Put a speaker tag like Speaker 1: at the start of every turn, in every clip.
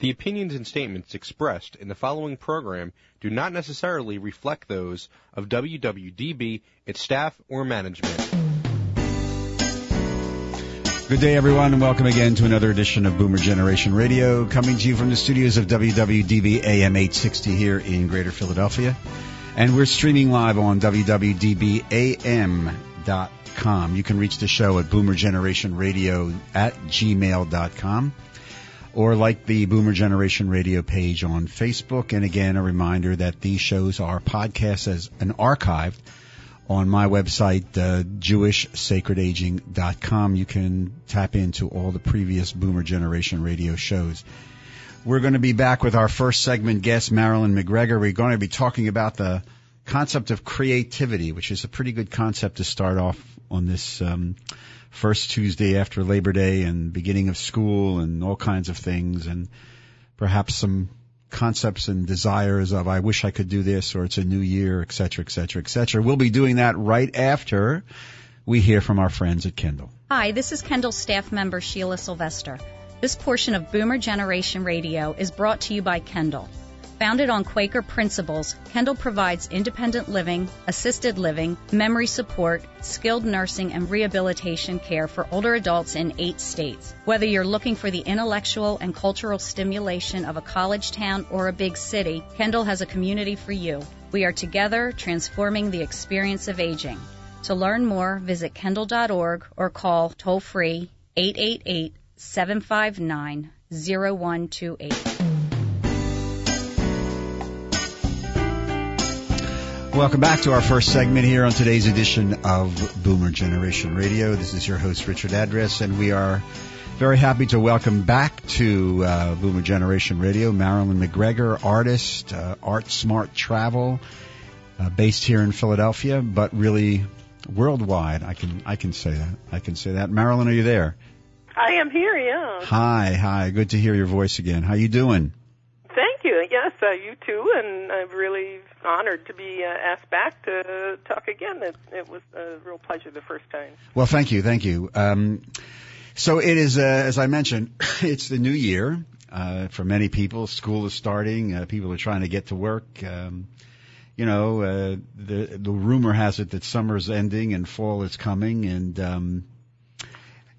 Speaker 1: The opinions and statements expressed in the following program do not necessarily reflect those of WWDB, its staff, or management.
Speaker 2: Good day, everyone, and welcome again to another edition of Boomer Generation Radio, coming to you from the studios of WWDB AM 860 here in Greater Philadelphia. And we're streaming live on WWDBAM.com. You can reach the show at boomergenerationradio at gmail.com or like the Boomer Generation Radio page on Facebook. And again, a reminder that these shows are podcasts as an archive on my website, uh, JewishSacredAging.com. You can tap into all the previous Boomer Generation Radio shows. We're going to be back with our first segment guest, Marilyn McGregor. We're going to be talking about the concept of creativity, which is a pretty good concept to start off on this um, first Tuesday after Labor Day and beginning of school and all kinds of things and perhaps some concepts and desires of I wish I could do this or it's a new year, et cetera, et cetera, et cetera. We'll be doing that right after we hear from our friends at Kendall.
Speaker 3: Hi, this is Kendall staff member Sheila Sylvester. This portion of Boomer Generation Radio is brought to you by Kendall. Founded on Quaker principles, Kendall provides independent living, assisted living, memory support, skilled nursing, and rehabilitation care for older adults in eight states. Whether you're looking for the intellectual and cultural stimulation of a college town or a big city, Kendall has a community for you. We are together transforming the experience of aging. To learn more, visit kendall.org or call toll free 888 759 0128.
Speaker 2: Welcome back to our first segment here on today's edition of Boomer Generation Radio. This is your host, Richard Address, and we are very happy to welcome back to uh, Boomer Generation Radio Marilyn McGregor, artist, uh, Art Smart Travel, uh, based here in Philadelphia, but really worldwide. I can I can say that. I can say that. Marilyn, are you there?
Speaker 4: I am here. Yeah.
Speaker 2: Hi, hi. Good to hear your voice again. How you doing?
Speaker 4: Uh, you too, and I'm really honored to be uh, asked back to talk again. It, it, was a real pleasure the first time.
Speaker 2: Well, thank you, thank you. Um, so it is, uh, as I mentioned, it's the new year. Uh, for many people, school is starting. Uh, people are trying to get to work. Um, you know, uh, the the rumor has it that summer's ending and fall is coming, and um,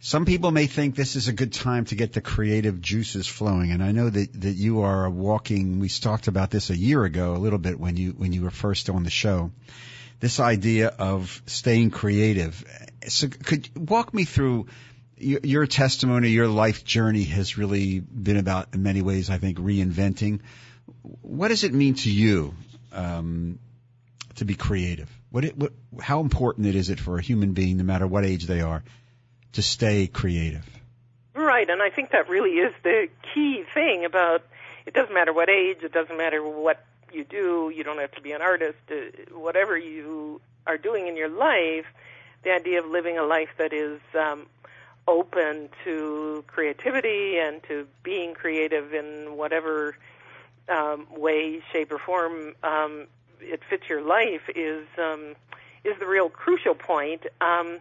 Speaker 2: some people may think this is a good time to get the creative juices flowing, and I know that, that you are walking. We talked about this a year ago, a little bit when you when you were first on the show. This idea of staying creative. So, could walk me through your, your testimony, your life journey has really been about, in many ways, I think, reinventing. What does it mean to you um, to be creative? What, it, what how important it is it for a human being, no matter what age they are, to stay creative.
Speaker 4: Right, and I think that really is the key thing about it doesn't matter what age, it doesn't matter what you do, you don't have to be an artist, uh, whatever you are doing in your life, the idea of living a life that is um, open to creativity and to being creative in whatever um, way, shape, or form um, it fits your life is um, is the real crucial point. Um,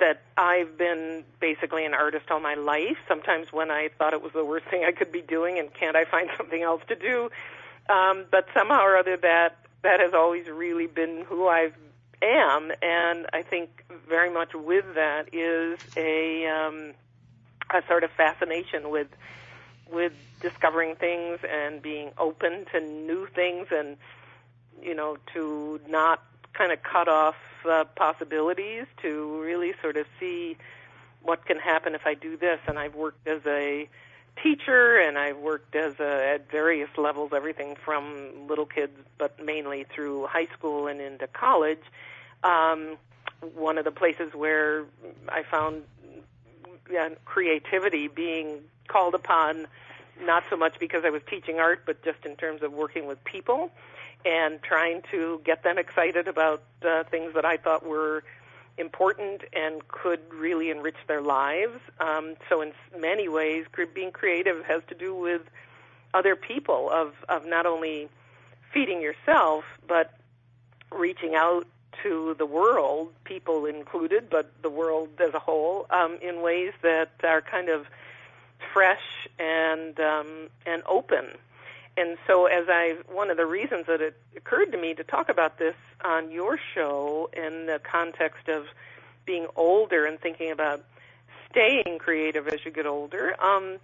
Speaker 4: that I've been basically an artist all my life. Sometimes when I thought it was the worst thing I could be doing, and can't I find something else to do? Um, but somehow or other, that that has always really been who I am, and I think very much with that is a um, a sort of fascination with with discovering things and being open to new things, and you know, to not kind of cut off uh, possibilities to really sort of see what can happen if I do this. And I've worked as a teacher and I've worked as a, at various levels, everything from little kids, but mainly through high school and into college. Um, one of the places where I found yeah, creativity being called upon, not so much because I was teaching art, but just in terms of working with people and trying to get them excited about uh, things that I thought were important and could really enrich their lives. Um, so, in many ways, being creative has to do with other people of of not only feeding yourself, but reaching out to the world, people included, but the world as a whole, um, in ways that are kind of fresh and um, and open. And so, as I one of the reasons that it occurred to me to talk about this on your show in the context of being older and thinking about staying creative as you get older um,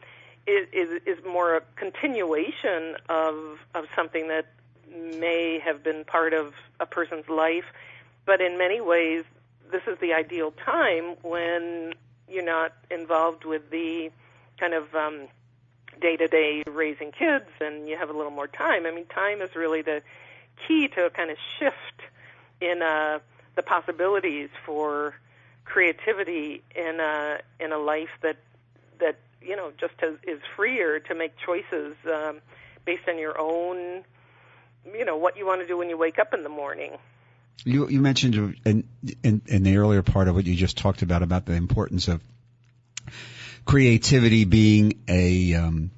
Speaker 4: is, is, is more a continuation of of something that may have been part of a person's life, but in many ways, this is the ideal time when you're not involved with the kind of um, day-to-day raising kids, and you have a little more time. I mean, time is really the key to a kind of shift in uh, the possibilities for creativity in a in a life that that you know just has, is freer to make choices um, based on your own you know what you want to do when you wake up in the morning.
Speaker 2: You you mentioned in, in in the earlier part of what you just talked about about the importance of creativity being a um,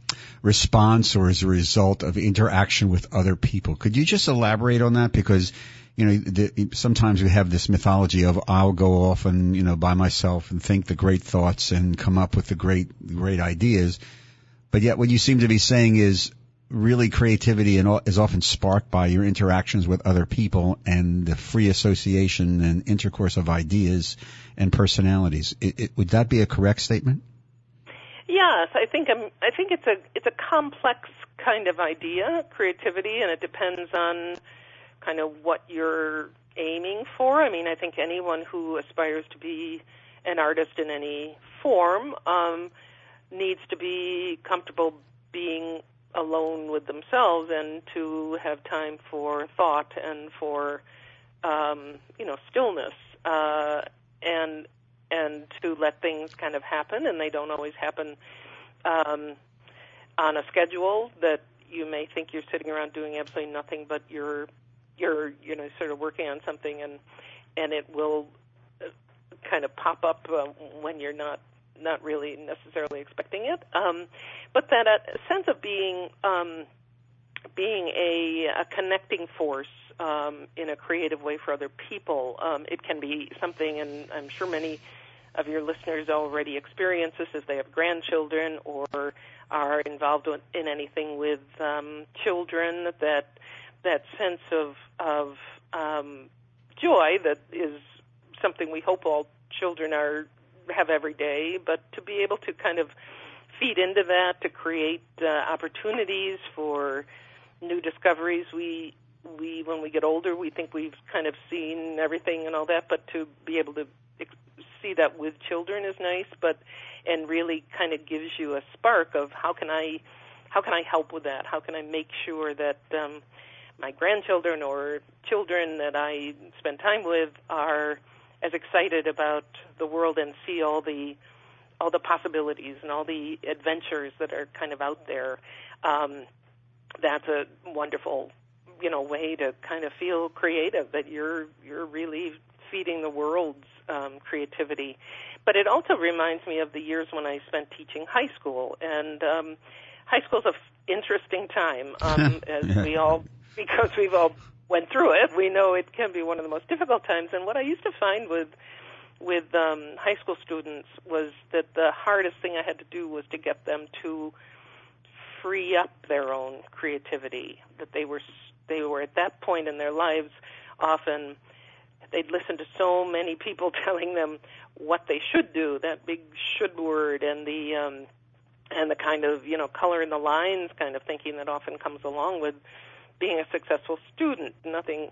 Speaker 2: response or as a result of interaction with other people. Could you just elaborate on that because you know, the, sometimes we have this mythology of I'll go off and, you know, by myself and think the great thoughts and come up with the great, great ideas. But yet what you seem to be saying is really creativity is often sparked by your interactions with other people and the free association and intercourse of ideas and personalities. It, it, would that be a correct statement?
Speaker 4: Yes, I think I'm, I think it's a it's a complex kind of idea, creativity, and it depends on kind of what you're aiming for. I mean, I think anyone who aspires to be an artist in any form um, needs to be comfortable being alone with themselves and to have time for thought and for um, you know stillness uh, and and to let things kind of happen and they don't always happen um, on a schedule that you may think you're sitting around doing absolutely nothing but you're you're you know sort of working on something and and it will uh, kind of pop up uh, when you're not not really necessarily expecting it. Um, but that uh, sense of being um, being a, a connecting force um, in a creative way for other people, um, it can be something, and I'm sure many of your listeners already experience this as they have grandchildren or are involved in anything with um, children that that sense of of um, joy that is something we hope all children are have every day, but to be able to kind of feed into that to create uh, opportunities for new discoveries. We we when we get older, we think we've kind of seen everything and all that, but to be able to see that with children is nice, but and really kind of gives you a spark of how can I how can I help with that? How can I make sure that um, my grandchildren or children that I spend time with are as excited about the world and see all the all the possibilities and all the adventures that are kind of out there. Um, that's a wonderful, you know, way to kind of feel creative that you're you're really feeding the world's um, creativity. But it also reminds me of the years when I spent teaching high school, and um, high school's a f- interesting time, um, as yeah. we all because we've all went through it. We know it can be one of the most difficult times. And what I used to find with with um, high school students was that the hardest thing I had to do was to get them to free up their own creativity. That they were they were at that point in their lives often they'd listen to so many people telling them what they should do. That big should word and the um, and the kind of you know color in the lines kind of thinking that often comes along with being a successful student. Nothing,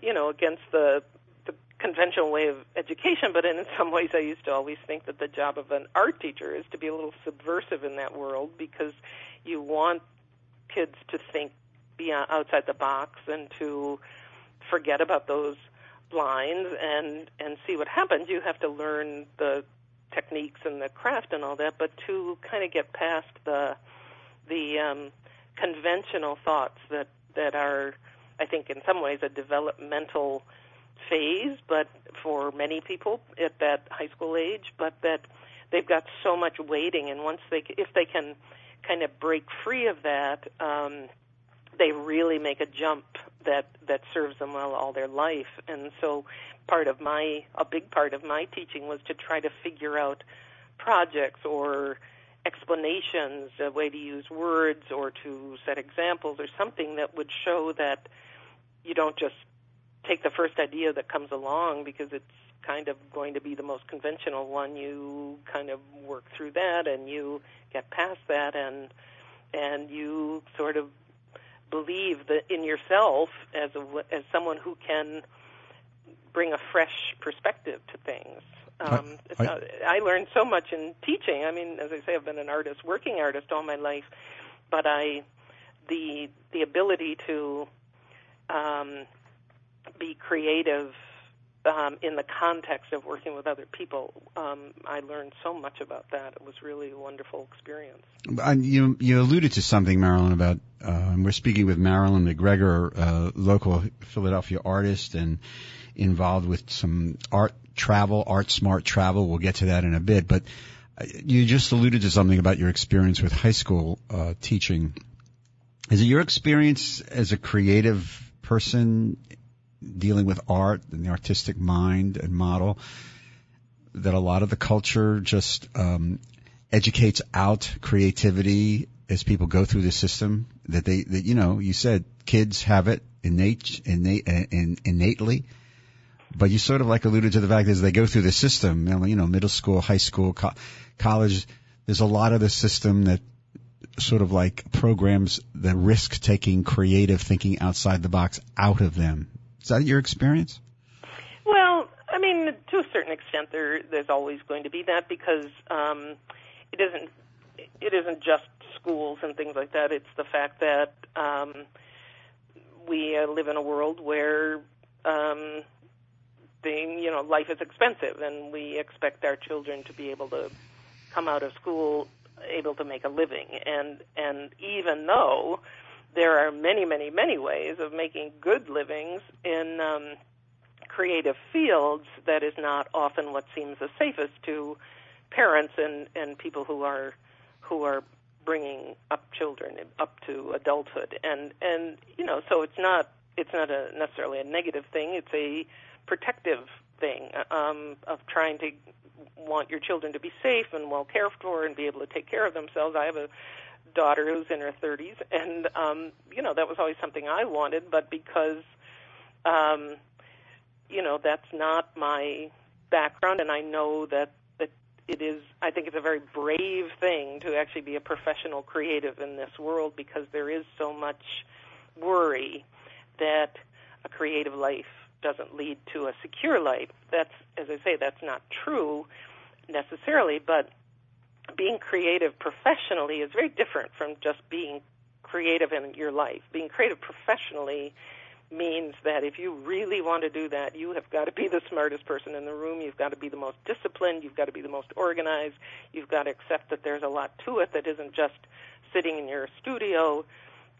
Speaker 4: you know, against the the conventional way of education, but in some ways, I used to always think that the job of an art teacher is to be a little subversive in that world because you want kids to think beyond outside the box and to forget about those blinds and and see what happens. You have to learn the techniques and the craft and all that, but to kind of get past the the um, conventional thoughts that that are, I think, in some ways a developmental phase, but for many people at that high school age, but that they've got so much waiting, and once they, if they can kind of break free of that, um, they really make a jump that that serves them well all their life. And so, part of my, a big part of my teaching was to try to figure out projects or explanations, a way to use words or to set examples or something that would show that you don't just take the first idea that comes along because it's kind of going to be the most conventional one. You kind of work through that and you get past that and and you sort of believe that in yourself as a as someone who can bring a fresh perspective to things. Um, I, I, I learned so much in teaching. I mean, as I say, I've been an artist, working artist all my life, but I the the ability to um, be creative um, in the context of working with other people. Um, I learned so much about that. It was really a wonderful experience.
Speaker 2: And you you alluded to something, Marilyn, about uh, we're speaking with Marilyn McGregor, uh, local Philadelphia artist, and involved with some art travel, art smart travel. We'll get to that in a bit, but uh, you just alluded to something about your experience with high school uh, teaching. Is it your experience as a creative person dealing with art and the artistic mind and model that a lot of the culture just um, educates out creativity as people go through the system that they that you know you said kids have it innate, innate in, innately but you sort of like alluded to the fact that as they go through the system you know middle school high school co- college there's a lot of the system that sort of like programs the risk taking creative thinking outside the box out of them is that your experience?
Speaker 4: Well, I mean, to a certain extent, there there's always going to be that because um, it isn't it isn't just schools and things like that. It's the fact that um, we uh, live in a world where um, the you know life is expensive, and we expect our children to be able to come out of school able to make a living. And and even though there are many, many, many ways of making good livings in um, creative fields that is not often what seems the safest to parents and, and people who are who are bringing up children up to adulthood. And and you know so it's not it's not a necessarily a negative thing. It's a protective thing um, of trying to want your children to be safe and well cared for and be able to take care of themselves. I have a daughter who's in her 30s, and um, you know that was always something I wanted, but because um, you know that's not my background, and I know that that it is. I think it's a very brave thing to actually be a professional creative in this world because there is so much worry that a creative life doesn't lead to a secure life. That's, as I say, that's not true necessarily, but being creative professionally is very different from just being creative in your life. Being creative professionally means that if you really want to do that, you have got to be the smartest person in the room. You've got to be the most disciplined. You've got to be the most organized. You've got to accept that there's a lot to it that isn't just sitting in your studio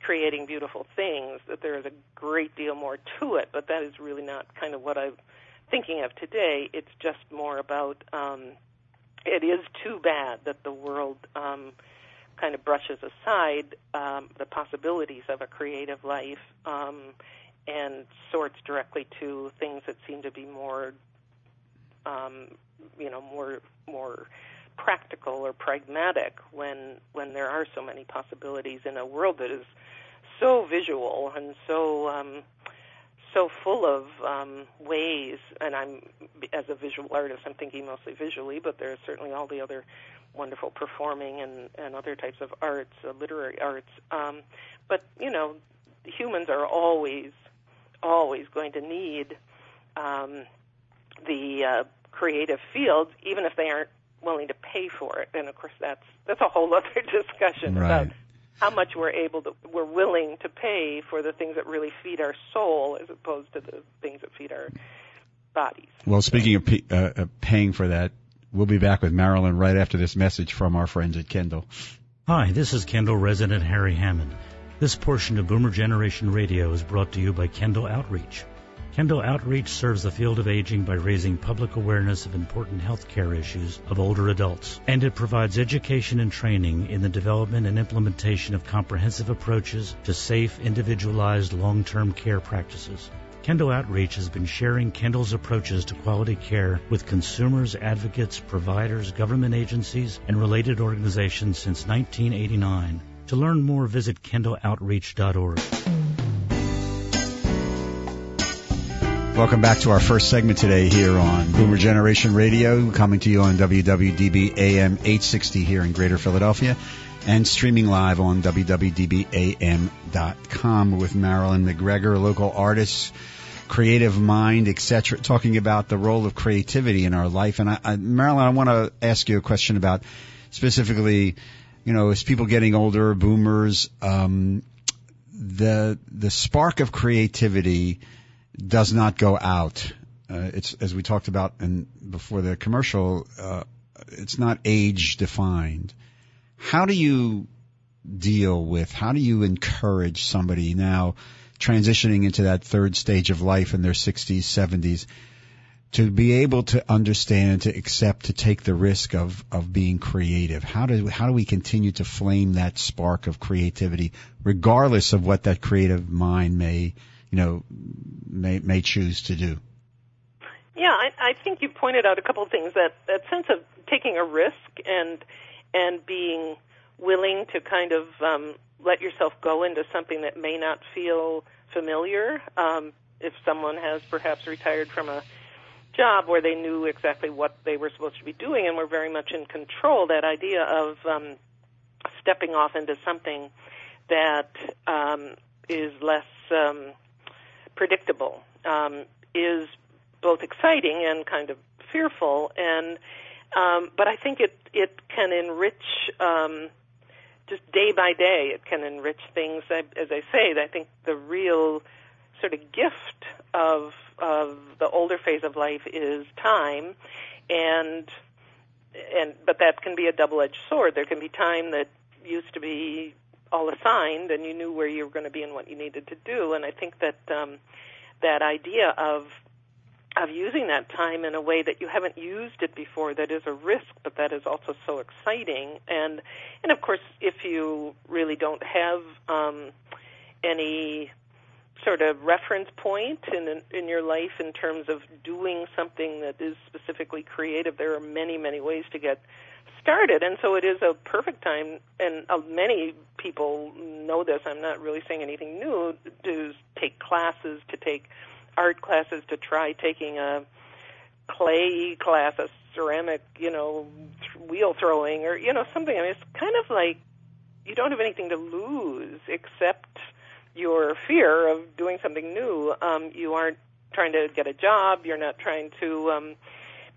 Speaker 4: creating beautiful things, that there is a great deal more to it, but that is really not kind of what I'm thinking of today. It's just more about um, it is too bad that the world um, kind of brushes aside um, the possibilities of a creative life um, and sorts directly to things that seem to be more, um, you know, more more practical or pragmatic when when there are so many possibilities in a world that is so visual and so um, so full of um, ways, and I'm as a visual artist, I'm thinking mostly visually, but there's certainly all the other wonderful performing and, and other types of arts, uh, literary arts. Um, but you know, humans are always always going to need um, the uh, creative fields, even if they aren't willing to pay for it. And of course, that's that's a whole other discussion
Speaker 2: right.
Speaker 4: about how much we're able to we're willing to pay for the things that really feed our soul as opposed to the things that feed our bodies.
Speaker 2: Well, speaking of p- uh, paying for that, we'll be back with Marilyn right after this message from our friends at Kendall.
Speaker 5: Hi, this is Kendall resident Harry Hammond. This portion of Boomer Generation Radio is brought to you by Kendall Outreach. Kendall Outreach serves the field of aging by raising public awareness of important health care issues of older adults, and it provides education and training in the development and implementation of comprehensive approaches to safe, individualized long-term care practices. Kendall Outreach has been sharing Kendall's approaches to quality care with consumers, advocates, providers, government agencies, and related organizations since 1989. To learn more, visit kendalloutreach.org.
Speaker 2: Welcome back to our first segment today here on Boomer Generation Radio, coming to you on WWDB AM 860 here in Greater Philadelphia and streaming live on www.dbam.com with Marilyn McGregor, local artist, creative mind, etc., talking about the role of creativity in our life. And I, I, Marilyn, I want to ask you a question about specifically, you know, as people getting older, boomers, um, the the spark of creativity does not go out. Uh, it's as we talked about in before the commercial. Uh, it's not age defined. How do you deal with? How do you encourage somebody now transitioning into that third stage of life in their 60s, 70s? to be able to understand, to accept, to take the risk of, of being creative? How do, how do we continue to flame that spark of creativity, regardless of what that creative mind may, you know, may, may choose to do?
Speaker 4: Yeah, I, I think you pointed out a couple of things. That that sense of taking a risk and and being willing to kind of um, let yourself go into something that may not feel familiar. Um, if someone has perhaps retired from a job where they knew exactly what they were supposed to be doing and were very much in control. That idea of um, stepping off into something that um, is less um, predictable um, is both exciting and kind of fearful. And um, but I think it it can enrich. Um, just day by day, it can enrich things. As I say, I think the real sort of gift of of the older phase of life is time, and and but that can be a double-edged sword. There can be time that used to be all assigned, and you knew where you were going to be and what you needed to do. And I think that um, that idea of of using that time in a way that you haven't used it before that is a risk but that is also so exciting and and of course if you really don't have um any sort of reference point in in your life in terms of doing something that is specifically creative. There are many many ways to get started, and so it is a perfect time. And uh, many people know this. I'm not really saying anything new. To take classes, to take art classes, to try taking a clay class, a ceramic, you know, wheel throwing, or you know something. I mean, it's kind of like you don't have anything to lose except your fear of doing something new. Um, you aren't trying to get a job. You're not trying to um,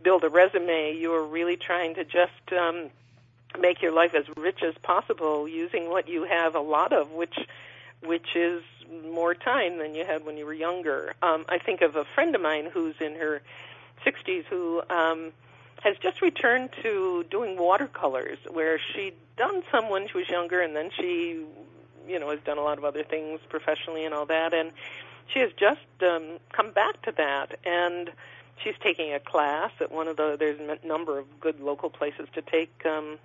Speaker 4: build a resume. You are really trying to just um, make your life as rich as possible using what you have a lot of, which which is more time than you had when you were younger. Um, I think of a friend of mine who's in her 60s who um, has just returned to doing watercolors, where she'd done some when she was younger, and then she you know has done a lot of other things professionally and all that, and she has just um, come back to that and she's taking a class at one of the there's a number of good local places to take um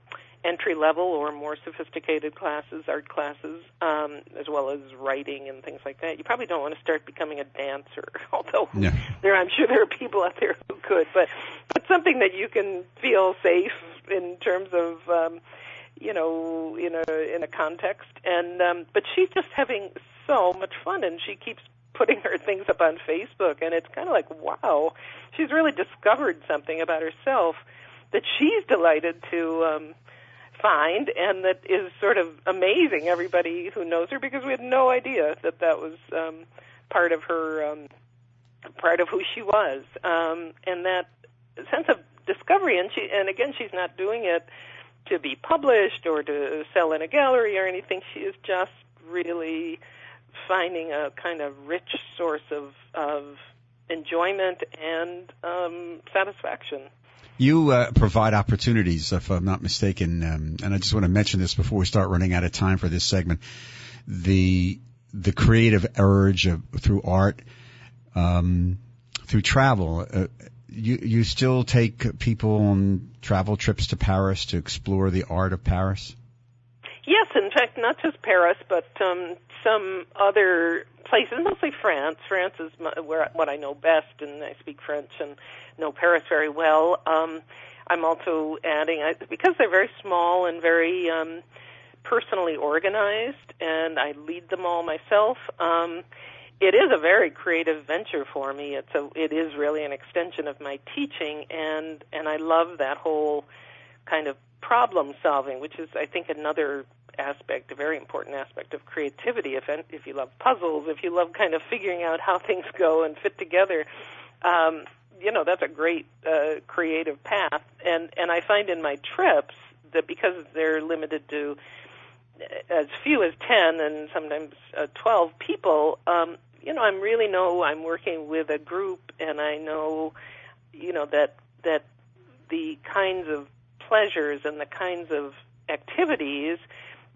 Speaker 4: entry level or more sophisticated classes art classes um as well as writing and things like that you probably don't want to start becoming a dancer although yeah. there i'm sure there are people out there who could but but something that you can feel safe in terms of um you know, in a in a context. And um, but she's just having so much fun, and she keeps putting her things up on Facebook, and it's kind of like, wow, she's really discovered something about herself that she's delighted to um, find, and that is sort of amazing everybody who knows her because we had no idea that that was um, part of her, um, part of who she was, um, and that sense of discovery. And she, and again, she's not doing it to be published or to sell in a gallery or anything. She is just really finding a kind of rich source of of enjoyment and um, satisfaction.
Speaker 2: You uh, provide opportunities, if I'm not mistaken, um, and I just want to mention this before we start running out of time for this segment. The the creative urge of, through art, um, through travel. Uh, you you still take people on travel trips to Paris to explore the art of Paris?
Speaker 4: Not just Paris, but um, some other places, mostly France. France is my, where what I know best, and I speak French and know Paris very well. Um, I'm also adding I, because they're very small and very um, personally organized, and I lead them all myself. Um, it is a very creative venture for me. It's a it is really an extension of my teaching, and and I love that whole kind of problem solving, which is I think another aspect, a very important aspect of creativity. If if you love puzzles, if you love kind of figuring out how things go and fit together, um, you know that's a great uh, creative path. And and I find in my trips that because they're limited to as few as 10 and sometimes uh, 12 people, um, you know, I'm really know I'm working with a group and I know, you know, that, that the kinds of pleasures and the kinds of activities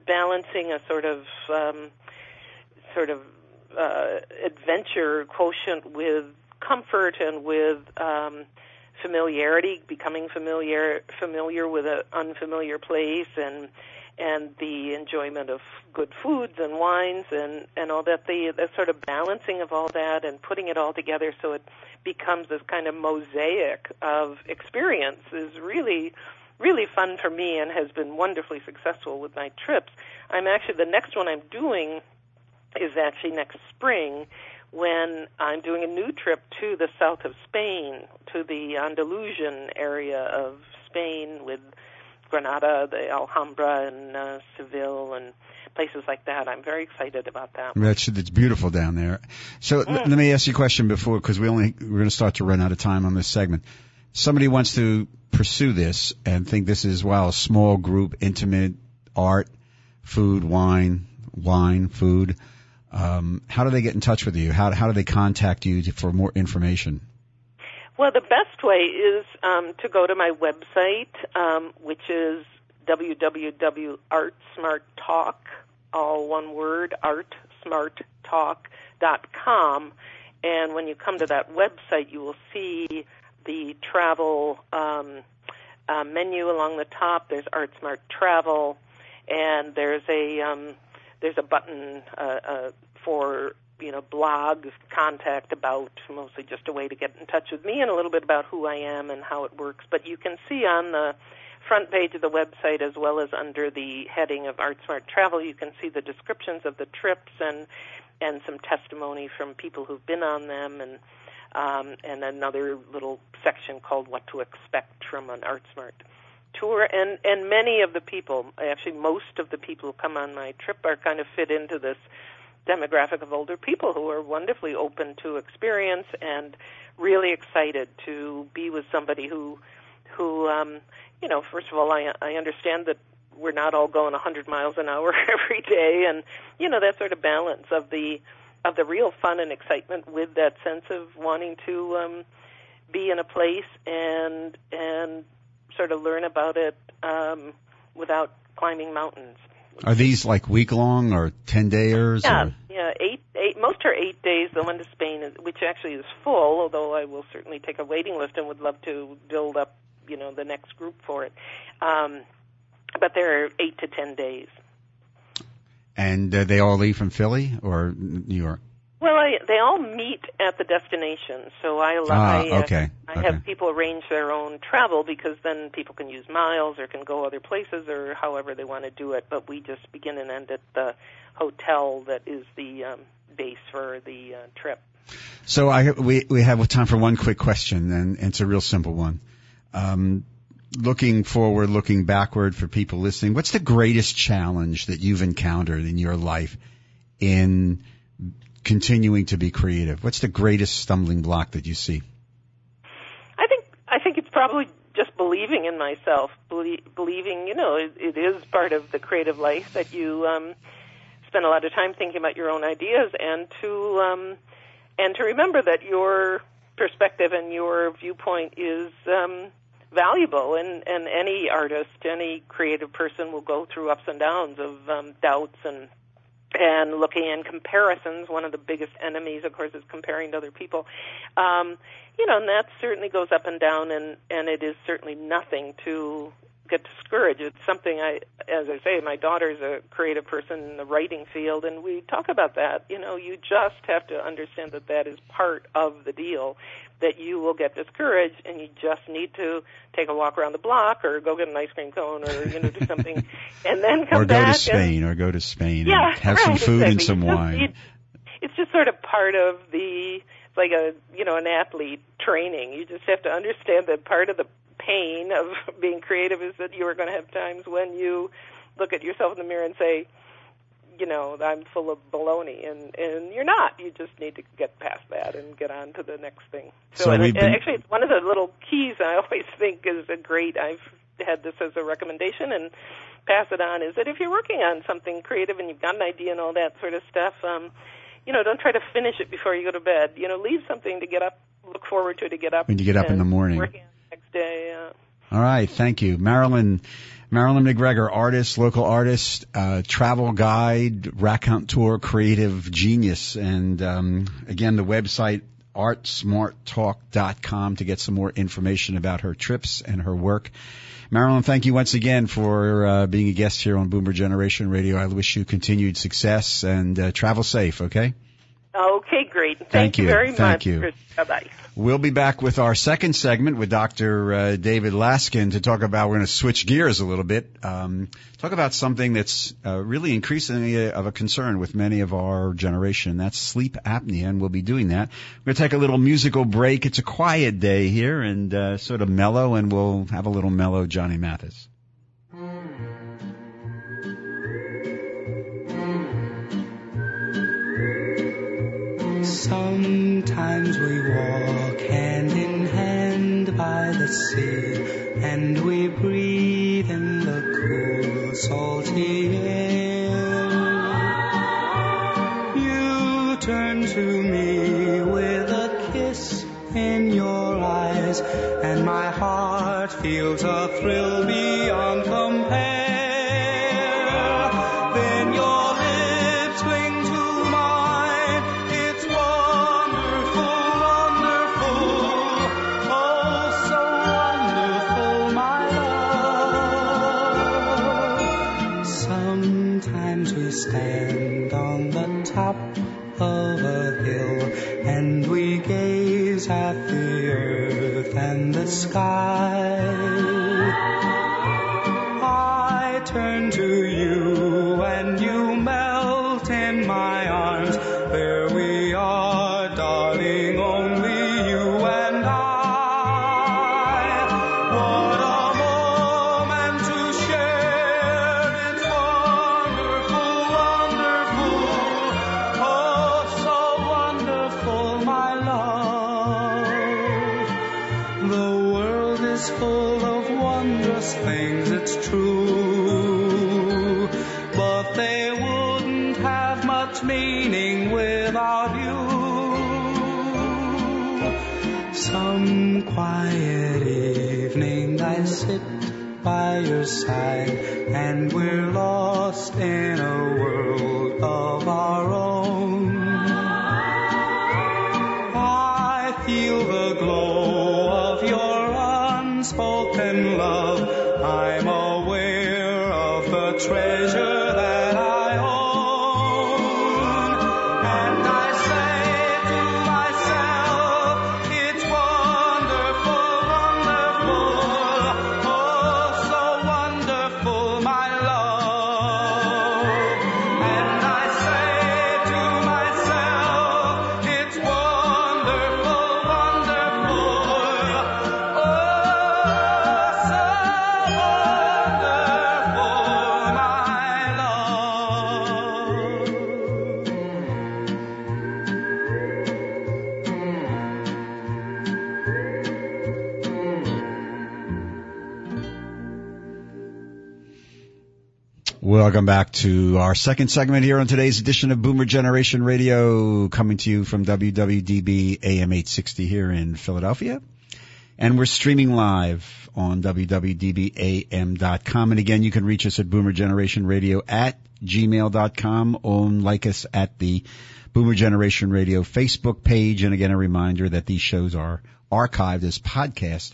Speaker 4: balancing a sort of, um, sort of, uh, adventure quotient with comfort and with, um, familiarity, becoming familiar, familiar with an unfamiliar place and, and the enjoyment of good foods and wines and and all that the the sort of balancing of all that and putting it all together so it becomes this kind of mosaic of experience is really really fun for me and has been wonderfully successful with my trips. I'm actually the next one I'm doing is actually next spring when I'm doing a new trip to the south of Spain, to the Andalusian area of Spain with Granada, the Alhambra, and uh, Seville, and places like that. I'm very excited about that.
Speaker 2: It's, it's beautiful down there. So mm. let me ask you a question before, because we only we're going to start to run out of time on this segment. Somebody wants to pursue this and think this is well, a small group, intimate art, food, wine, wine, food. Um, how do they get in touch with you? How how do they contact you to, for more information?
Speaker 4: Well, the best way is um, to go to my website, um, which is www.artsmarttalk, all one word, artsmarttalk.com. And when you come to that website, you will see the travel um, uh, menu along the top. There's ArtSmart Travel, and there's a um, there's a button uh, uh, for you know, blog, contact about, mostly just a way to get in touch with me and a little bit about who I am and how it works. But you can see on the front page of the website as well as under the heading of Art Smart Travel, you can see the descriptions of the trips and and some testimony from people who've been on them and um, and another little section called What to Expect from an ArtSmart tour. And and many of the people actually most of the people who come on my trip are kind of fit into this demographic of older people who are wonderfully open to experience and really excited to be with somebody who who um you know first of all I I understand that we're not all going 100 miles an hour every day and you know that sort of balance of the of the real fun and excitement with that sense of wanting to um be in a place and and sort of learn about it um without climbing mountains
Speaker 2: are these like week long or ten dayers?
Speaker 4: Yeah,
Speaker 2: or?
Speaker 4: yeah, eight, eight. Most are eight days. The one to Spain, is, which actually is full, although I will certainly take a waiting list and would love to build up, you know, the next group for it. Um, but they're eight to ten days.
Speaker 2: And uh, they all leave from Philly or New York?
Speaker 4: Well, I, they all meet at the destination, so I.
Speaker 2: Ah,
Speaker 4: I, uh,
Speaker 2: okay.
Speaker 4: I
Speaker 2: okay.
Speaker 4: have people arrange their own travel because then people can use miles or can go other places or however they want to do it. But we just begin and end at the hotel that is the um, base for the uh, trip.
Speaker 2: So I we we have time for one quick question, and, and it's a real simple one. Um, looking forward, looking backward for people listening, what's the greatest challenge that you've encountered in your life in continuing to be creative? What's the greatest stumbling block that you see?
Speaker 4: I think I think it's probably just believing in myself, belie- believing you know it, it is part of the creative life that you um, spend a lot of time thinking about your own ideas and to um, and to remember that your perspective and your viewpoint is um, valuable and and any artist any creative person will go through ups and downs of um, doubts and and looking in comparisons, one of the biggest enemies, of course, is comparing to other people. Um, you know, and that certainly goes up and down, and and it is certainly nothing to get discouraged. It's something I, as I say, my daughter's a creative person in the writing field, and we talk about that. You know, you just have to understand that that is part of the deal. That you will get discouraged, and you just need to take a walk around the block, or go get an ice cream cone, or you know, do something, and then come back.
Speaker 2: or go to Spain,
Speaker 4: and,
Speaker 2: or go to Spain,
Speaker 4: yeah,
Speaker 2: and have
Speaker 4: right,
Speaker 2: some food
Speaker 4: exactly.
Speaker 2: and some wine.
Speaker 4: it's just sort of part of the it's like a you know an athlete training. You just have to understand that part of the pain of being creative is that you are going to have times when you look at yourself in the mirror and say, you know, I'm full of baloney, and and you're not. You just need to get past that and get on to the next thing. So,
Speaker 2: So
Speaker 4: and,
Speaker 2: we've
Speaker 4: and actually, it's one of the little keys I always think is a great. I've had this as a recommendation and pass it on. Is that if you're working on something creative and you've got an idea and all that sort of stuff, um, you know, don't try to finish it before you go to bed. You know, leave something to get up, look forward to to get up
Speaker 2: When you get up in the morning.
Speaker 4: the next day.
Speaker 2: All right, thank you, Marilyn. Marilyn McGregor, artist, local artist, uh, travel guide, raconteur, creative genius, and um, again the website artsmarttalk.com to get some more information about her trips and her work. Marilyn, thank you once again for uh, being a guest here on Boomer Generation Radio. I wish you continued success and uh, travel safe. Okay.
Speaker 4: Okay, great. Thank,
Speaker 2: Thank you.
Speaker 4: very
Speaker 2: Thank
Speaker 4: much.
Speaker 2: you.
Speaker 4: Bye bye.
Speaker 2: We'll be back with our second segment with Dr. Uh, David Laskin to talk about. We're going to switch gears a little bit. Um, talk about something that's uh, really increasingly of a concern with many of our generation. That's sleep apnea, and we'll be doing that. We're going to take a little musical break. It's a quiet day here and uh, sort of mellow, and we'll have a little mellow Johnny Mathis.
Speaker 6: Sometimes we walk hand in hand by the sea, and we breathe in the cool, salty air. You turn to me with a kiss in your eyes, and my heart feels a thrill
Speaker 2: Welcome back to our second segment here on today's edition of Boomer Generation Radio, coming to you from WWDB AM 860 here in Philadelphia. And we're streaming live on WWDBAM.com. And again, you can reach us at Boomer Generation Radio at gmail.com or like us at the Boomer Generation Radio Facebook page. And again, a reminder that these shows are archived as podcasts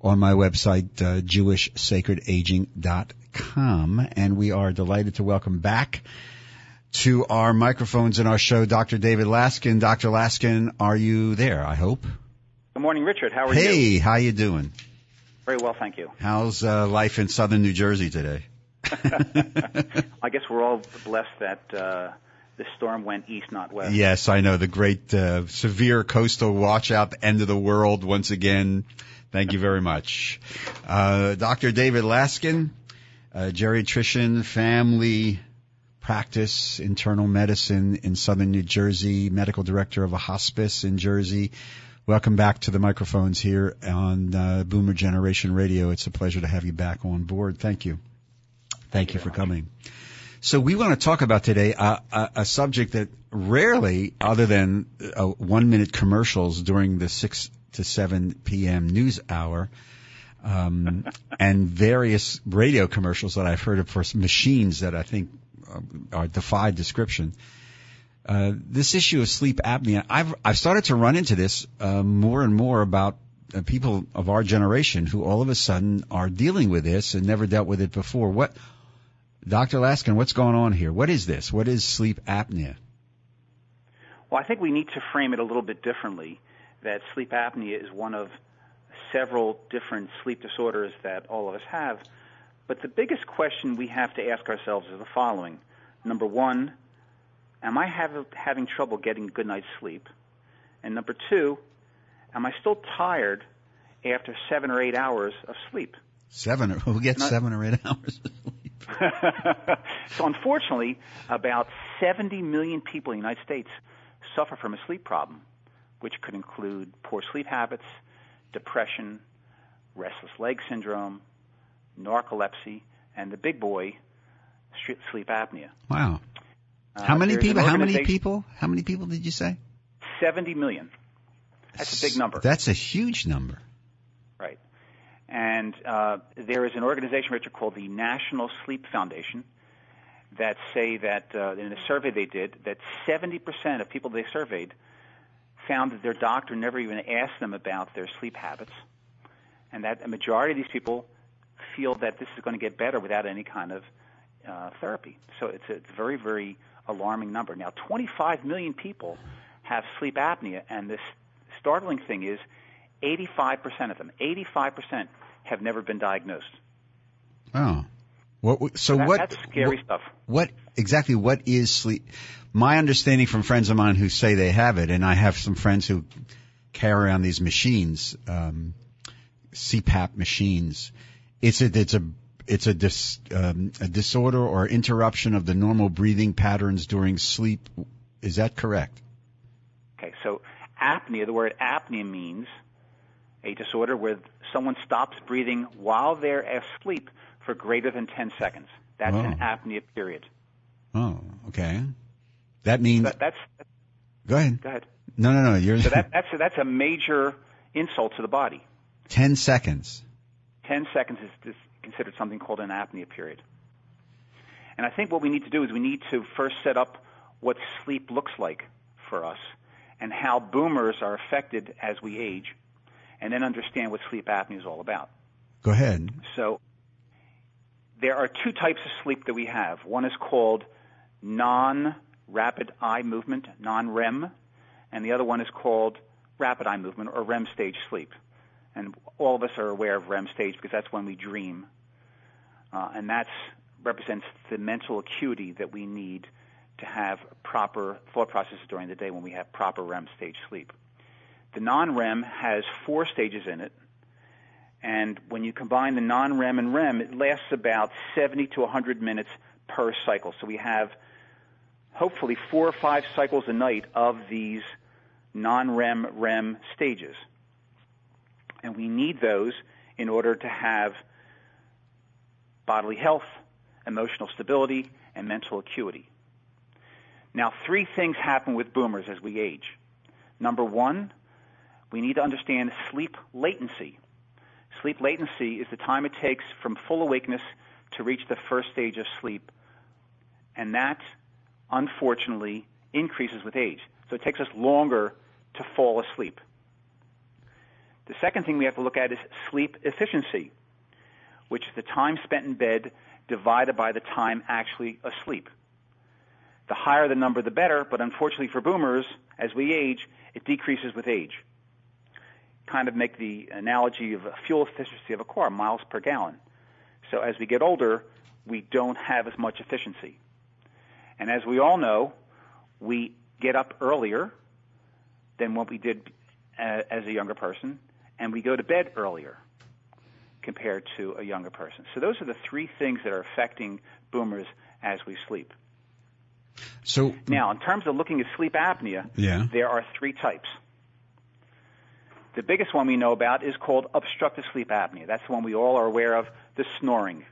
Speaker 2: on my website, uh, jewishsacredaging.com. And we are delighted to welcome back to our microphones in our show, Dr. David Laskin. Dr. Laskin, are you there? I hope.
Speaker 7: Good morning, Richard. How are
Speaker 2: hey,
Speaker 7: you?
Speaker 2: Hey, how you doing?
Speaker 7: Very well, thank you.
Speaker 2: How's uh, life in southern New Jersey today?
Speaker 7: I guess we're all blessed that uh, the storm went east, not west.
Speaker 2: Yes, I know the great uh, severe coastal watchout, the end of the world once again. Thank you very much, uh, Dr. David Laskin, uh, geriatrician, family practice, internal medicine in southern New Jersey, medical director of a hospice in Jersey. Welcome back to the microphones here on uh, Boomer Generation Radio. It's a pleasure to have you back on board. Thank you. Thank you for coming. So we want to talk about today a, a, subject that rarely, other than uh, one-minute commercials during the six to seven p.m. news hour, um, and various radio commercials that I've heard of for machines that I think uh, are defy description. Uh, this issue of sleep apnea, I've I've started to run into this uh, more and more about uh, people of our generation who all of a sudden are dealing with this and never dealt with it before. What, Dr. Laskin, what's going on here? What is this? What is sleep apnea?
Speaker 7: Well, I think we need to frame it a little bit differently. That sleep apnea is one of several different sleep disorders that all of us have. But the biggest question we have to ask ourselves is the following. Number one, am I have, having trouble getting a good night's sleep? And number two, am I still tired after seven or eight hours of sleep?
Speaker 2: Seven? Who gets seven or eight hours of sleep?
Speaker 7: so unfortunately, about 70 million people in the United States suffer from a sleep problem, which could include poor sleep habits, depression, restless leg syndrome, narcolepsy, and the big boy, sleep apnea.
Speaker 2: Wow. How many uh, people? How many people? How many people did you say?
Speaker 7: 70 million. That's a big number.
Speaker 2: That's a huge number.
Speaker 7: Right. And uh, there is an organization, Richard, called the National Sleep Foundation that say that uh, in a survey they did that 70% of people they surveyed found that their doctor never even asked them about their sleep habits, and that a majority of these people feel that this is going to get better without any kind of uh, therapy. So it's a, very, very alarming number. Now, 25 million people have sleep apnea, and this startling thing is 85% of them, 85% have never been diagnosed.
Speaker 2: Oh. What, so
Speaker 7: that,
Speaker 2: what?
Speaker 7: That's scary
Speaker 2: what,
Speaker 7: stuff.
Speaker 2: What exactly? What is sleep? My understanding from friends of mine who say they have it, and I have some friends who carry around these machines, um, CPAP machines. It's a it's a it's a, dis, um, a disorder or interruption of the normal breathing patterns during sleep. Is that correct?
Speaker 7: Okay, so apnea, the word apnea means a disorder where someone stops breathing while they're asleep for greater than 10 seconds. That's oh. an apnea period.
Speaker 2: Oh, okay. That means.
Speaker 7: That, that's.
Speaker 2: Go ahead.
Speaker 7: Go ahead.
Speaker 2: No, no, no. You're.
Speaker 7: So that, that's a, that's a major insult to the body.
Speaker 2: Ten seconds.
Speaker 7: Ten seconds is, is considered something called an apnea period. And I think what we need to do is we need to first set up what sleep looks like for us and how boomers are affected as we age, and then understand what sleep apnea is all about.
Speaker 2: Go ahead.
Speaker 7: So there are two types of sleep that we have. One is called non-rapid eye movement, non-REM, and the other one is called rapid eye movement or REM stage sleep. And all of us are aware of REM stage because that's when we dream. Uh, and that represents the mental acuity that we need to have proper thought processes during the day when we have proper REM stage sleep. The non-REM has four stages in it, and when you combine the non-REM and REM, it lasts about 70 to 100 minutes per cycle. So we have hopefully four or five cycles a night of these non-REM REM stages. And we need those in order to have bodily health, emotional stability, and mental acuity. Now, three things happen with boomers as we age. Number one, we need to understand sleep latency. Sleep latency is the time it takes from full awakeness to reach the first stage of sleep. And that, unfortunately, increases with age. So it takes us longer to fall asleep. The second thing we have to look at is sleep efficiency, which is the time spent in bed divided by the time actually asleep. The higher the number, the better, but unfortunately for boomers, as we age, it decreases with age. Kind of make the analogy of fuel efficiency of a car, miles per gallon. So as we get older, we don't have as much efficiency. And as we all know, we get up earlier than what we did uh, as a younger person, and we go to bed earlier compared to a younger person. So those are the three things that are affecting boomers as we sleep.
Speaker 2: So
Speaker 7: now, in terms of looking at sleep apnea,
Speaker 2: yeah.
Speaker 7: there are three types. The biggest one we know about is called obstructive sleep apnea. That's the one we all are aware of, the snoring.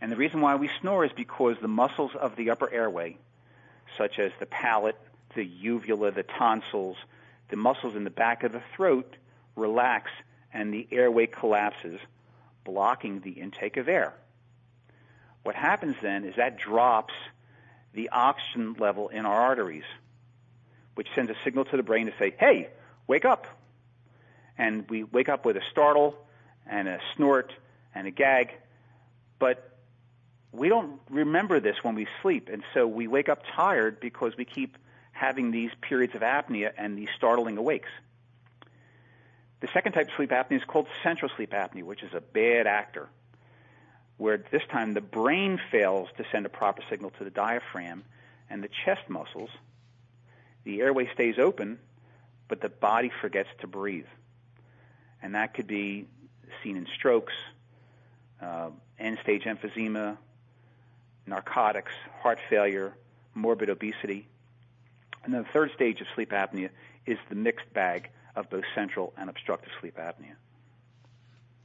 Speaker 7: And the reason why we snore is because the muscles of the upper airway, such as the palate, the uvula, the tonsils, the muscles in the back of the throat, relax and the airway collapses, blocking the intake of air. What happens then is that drops the oxygen level in our arteries, which sends a signal to the brain to say, hey, wake up. And we wake up with a startle and a snort and a gag, but we don't remember this when we sleep. And so we wake up tired because we keep having these periods of apnea and these startling awakes. The second type of sleep apnea is called central sleep apnea, which is a bad actor, where this time the brain fails to send a proper signal to the diaphragm and the chest muscles. The airway stays open, but the body forgets to breathe. And that could be seen in strokes, uh, end stage emphysema, narcotics, heart failure, morbid obesity. And then the third stage of sleep apnea is the mixed bag of both central and obstructive sleep apnea.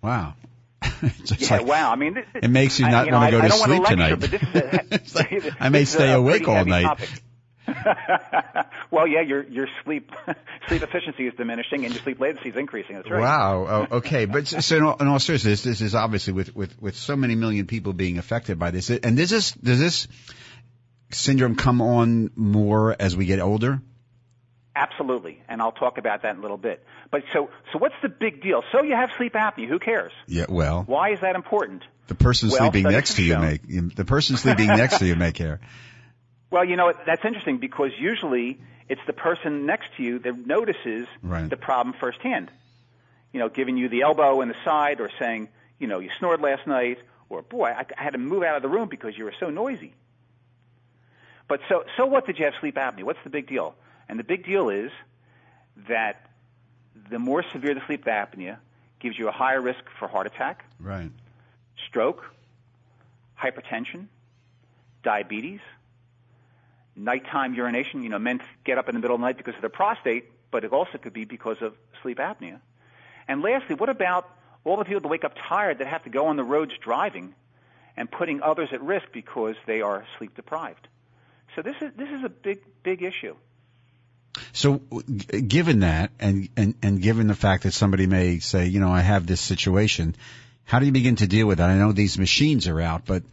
Speaker 2: Wow.
Speaker 7: yeah,
Speaker 2: like,
Speaker 7: wow. I mean, this,
Speaker 2: it makes you not
Speaker 7: you know,
Speaker 2: want to go
Speaker 7: I,
Speaker 2: to
Speaker 7: I
Speaker 2: sleep
Speaker 7: lecture,
Speaker 2: tonight. like, I may stay awake all night.
Speaker 7: well, yeah, your your sleep sleep efficiency is diminishing and your sleep latency is increasing. That's right.
Speaker 2: Wow. Oh, okay, but so in all, in all seriousness, this is obviously with with with so many million people being affected by this, and does this does this syndrome come on more as we get older?
Speaker 7: Absolutely, and I'll talk about that in a little bit. But so, so what's the big deal? So you have sleep apnea. Who cares?
Speaker 2: Yeah. Well.
Speaker 7: Why is that important?
Speaker 2: The person
Speaker 7: well,
Speaker 2: sleeping next to you
Speaker 7: shown.
Speaker 2: may the person sleeping next to you may care.
Speaker 7: Well, you know that's interesting because usually it's the person next to you that notices
Speaker 2: right.
Speaker 7: the problem firsthand. You know, giving you the elbow in the side or saying, you know, you snored last night, or boy, I, I had to move out of the room because you were so noisy. But so, so what did you have sleep apnea? What's the big deal? And the big deal is that the more severe the sleep apnea gives you a higher risk for heart attack,
Speaker 2: right.
Speaker 7: stroke, hypertension, diabetes, nighttime urination. You know, men get up in the middle of the night because of their prostate, but it also could be because of sleep apnea. And lastly, what about all the people that wake up tired that have to go on the roads driving and putting others at risk because they are sleep deprived? So this is this is a big big issue.
Speaker 2: So, given that, and, and and given the fact that somebody may say, you know, I have this situation, how do you begin to deal with that? I know these machines are out, but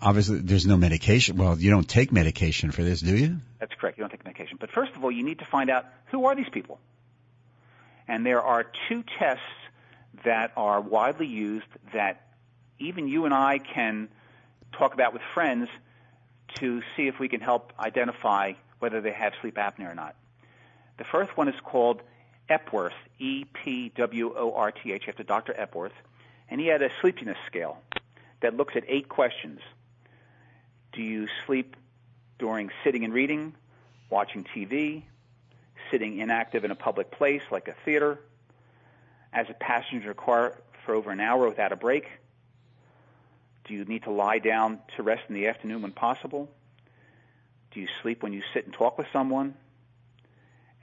Speaker 2: obviously there's no medication. Well, you don't take medication for this, do you?
Speaker 7: That's correct. You don't take medication. But first of all, you need to find out who are these people. And there are two tests that are widely used that even you and I can talk about with friends to see if we can help identify whether they have sleep apnea or not. The first one is called Epworth, E-P-W-O-R-T-H, after Dr. Epworth, and he had a sleepiness scale that looks at eight questions. Do you sleep during sitting and reading, watching TV, sitting inactive in a public place like a theater, as a passenger car for over an hour without a break? Do you need to lie down to rest in the afternoon when possible? Do you sleep when you sit and talk with someone?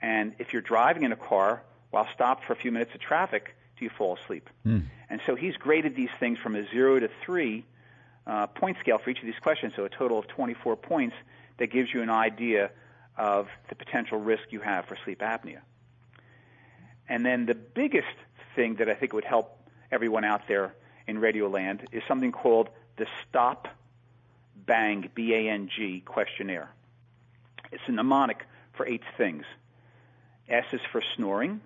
Speaker 7: And if you're driving in a car while stopped for a few minutes of traffic, do you fall asleep?
Speaker 2: Mm.
Speaker 7: And so he's graded these things from a zero to three uh, point scale for each of these questions, so a total of 24 points that gives you an idea of the potential risk you have for sleep apnea. And then the biggest thing that I think would help everyone out there in Radioland is something called the Stop Bang B-A-N-G questionnaire. It's a mnemonic for eight things. S is for snoring.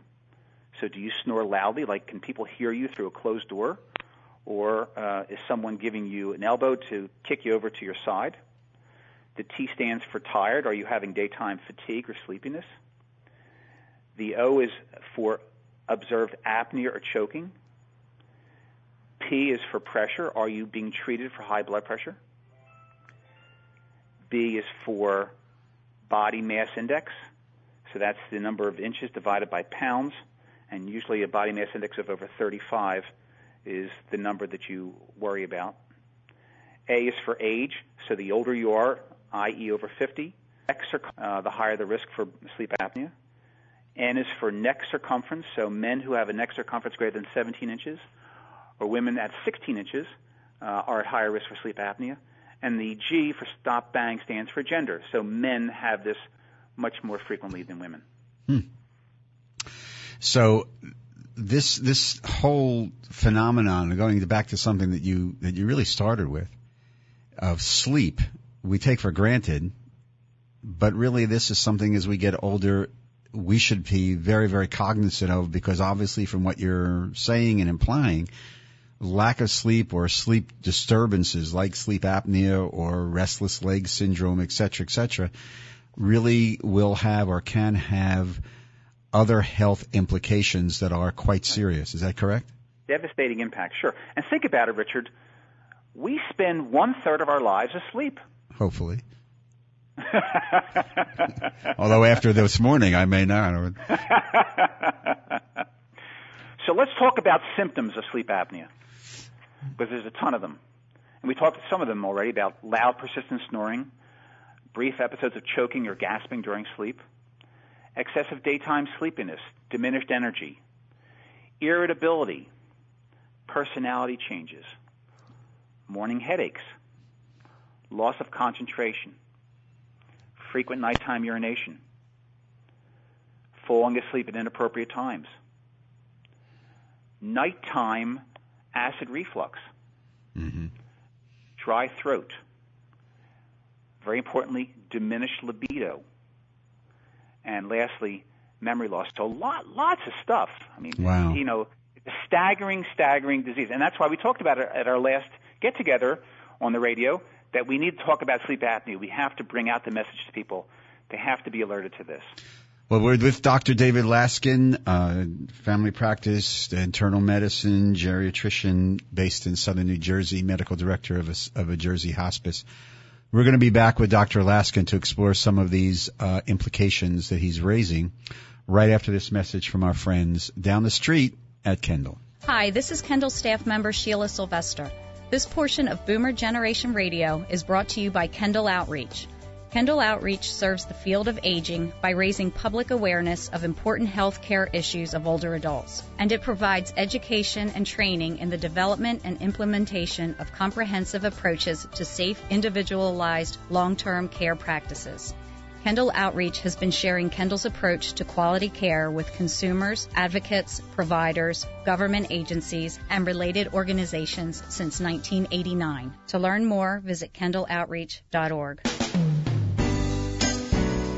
Speaker 7: So do you snore loudly? Like, can people hear you through a closed door? Or uh, is someone giving you an elbow to kick you over to your side? The T stands for tired. Are you having daytime fatigue or sleepiness? The O is for observed apnea or choking. P is for pressure. Are you being treated for high blood pressure? B is for body mass index. So that's the number of inches divided by pounds. And usually a body mass index of over 35 is the number that you worry about. A is for age. So the older you are, i.e. over 50, X, uh, the higher the risk for sleep apnea. N is for neck circumference. So men who have a neck circumference greater than 17 inches or women at 16 inches uh, are at higher risk for sleep apnea. And the G for stop bang stands for gender. So men have this much more frequently than women.
Speaker 2: Hmm. So this this whole phenomenon, going back to something that you that you really started with, of sleep, we take for granted, but really this is something as we get older we should be very very cognizant of because obviously from what you're saying and implying, lack of sleep or sleep disturbances like sleep apnea or restless leg syndrome, et cetera, et cetera, really will have or can have other health implications that are quite serious. Is that correct?
Speaker 7: Devastating impact, sure. And think about it, Richard. We spend one third of our lives asleep.
Speaker 2: Hopefully. Although after this morning, I may not.
Speaker 7: so let's talk about symptoms of sleep apnea because there's a ton of them. And we talked some of them already about loud, persistent snoring, brief episodes of choking or gasping during sleep, excessive daytime sleepiness, diminished energy, irritability, personality changes, morning headaches, loss of concentration, frequent nighttime urination, falling asleep at inappropriate times, nighttime acid reflux,
Speaker 2: mm-hmm.
Speaker 7: dry throat, very importantly, diminished libido, and lastly, memory loss. So lot, lots of stuff. I mean,
Speaker 2: wow.
Speaker 7: you know, staggering, staggering disease, and that's why we talked about it at our last get together on the radio. That we need to talk about sleep apnea. We have to bring out the message to people. They have to be alerted to this.
Speaker 2: Well, we're with Dr. David Laskin, uh, family practice, internal medicine, geriatrician based in southern New Jersey, medical director of a, of a Jersey hospice. We're going to be back with Dr. Laskin to explore some of these uh, implications that he's raising right after this message from our friends down the street at Kendall.
Speaker 3: Hi, this is Kendall staff member Sheila Sylvester. This portion of Boomer Generation Radio is brought to you by Kendall Outreach. Kendall Outreach serves the field of aging by raising public awareness of important health care issues of older adults, and it provides education and training in the development and implementation of comprehensive approaches to safe, individualized, long term care practices. Kendall Outreach has been sharing Kendall's approach to quality care with consumers, advocates, providers, government agencies, and related organizations since 1989. To learn more, visit kendalloutreach.org.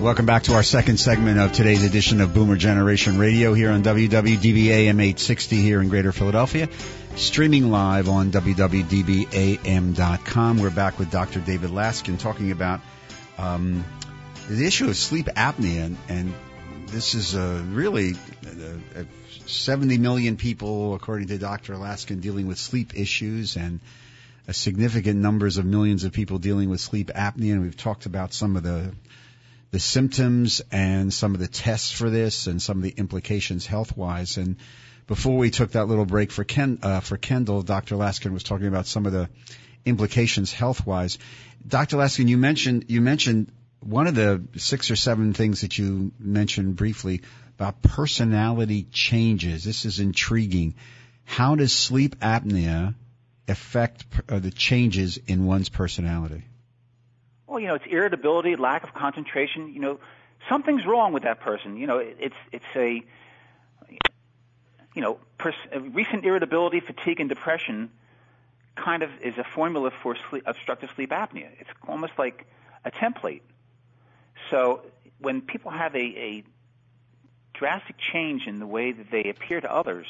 Speaker 2: Welcome back to our second segment of today's edition of Boomer Generation Radio here on WWDBAM 860 here in Greater Philadelphia. Streaming live on WWDBAM.com. We're back with Dr. David Laskin talking about um, the issue of sleep apnea. And, and this is uh, really uh, 70 million people, according to Dr. Laskin, dealing with sleep issues and a significant numbers of millions of people dealing with sleep apnea. And we've talked about some of the the symptoms and some of the tests for this and some of the implications health wise. And before we took that little break for Ken, uh, for Kendall, Dr. Laskin was talking about some of the implications health wise. Dr. Laskin, you mentioned, you mentioned one of the six or seven things that you mentioned briefly about personality changes. This is intriguing. How does sleep apnea affect uh, the changes in one's personality?
Speaker 7: Well, you know, it's irritability, lack of concentration. You know, something's wrong with that person. You know, it's it's a you know, pers- recent irritability, fatigue, and depression kind of is a formula for sleep, obstructive sleep apnea. It's almost like a template. So when people have a, a drastic change in the way that they appear to others,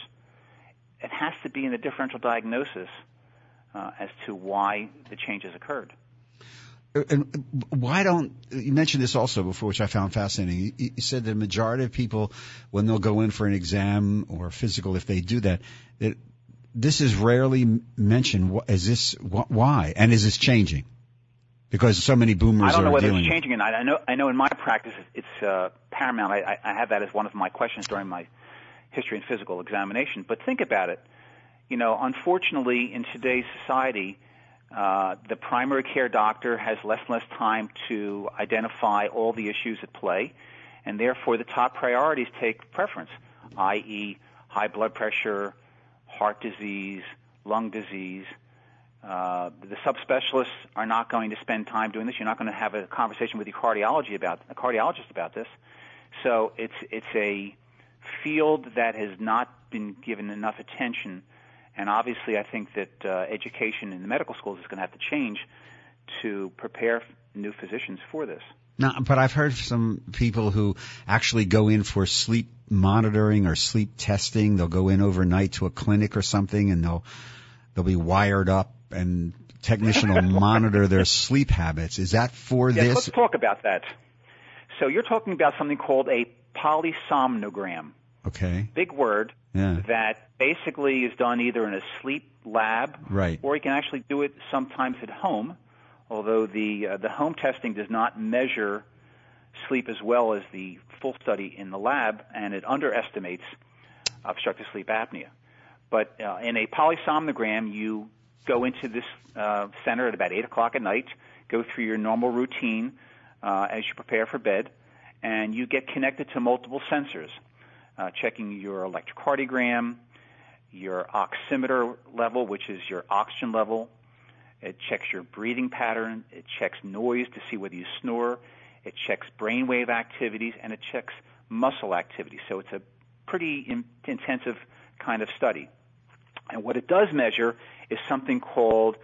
Speaker 7: it has to be in a differential diagnosis uh, as to why the change has occurred.
Speaker 2: And why don't you mentioned this also before, which I found fascinating? You, you said the majority of people, when they'll go in for an exam or physical, if they do that, that this is rarely mentioned. Is this why? And is this changing? Because so many boomers are.
Speaker 7: I don't know whether
Speaker 2: it's
Speaker 7: changing, and I know I know in my practice it's uh, paramount. I, I have that as one of my questions during my history and physical examination. But think about it. You know, unfortunately, in today's society, uh, the primary care doctor has less and less time to identify all the issues at play, and therefore the top priorities take preference, i.e., high blood pressure, heart disease, lung disease. Uh, the subspecialists are not going to spend time doing this. You're not going to have a conversation with your cardiology about a cardiologist about this. So it's it's a field that has not been given enough attention and obviously, I think that uh, education in the medical schools is going to have to change to prepare new physicians for this.
Speaker 2: Now, but I've heard some people who actually go in for sleep monitoring or sleep testing. They'll go in overnight to a clinic or something, and they'll they'll be wired up, and technician will monitor their sleep habits. Is that for
Speaker 7: yes,
Speaker 2: this?
Speaker 7: Let's talk about that. So you're talking about something called a polysomnogram.
Speaker 2: Okay.
Speaker 7: Big word
Speaker 2: yeah.
Speaker 7: that basically is done either in a sleep lab,
Speaker 2: right.
Speaker 7: or you can actually do it sometimes at home. Although the uh, the home testing does not measure sleep as well as the full study in the lab, and it underestimates obstructive sleep apnea. But uh, in a polysomnogram, you go into this uh, center at about eight o'clock at night, go through your normal routine uh, as you prepare for bed, and you get connected to multiple sensors uh, checking your electrocardiogram, your oximeter level, which is your oxygen level. It checks your breathing pattern. It checks noise to see whether you snore. It checks brainwave activities, and it checks muscle activity. So it's a pretty in- intensive kind of study. And what it does measure is something called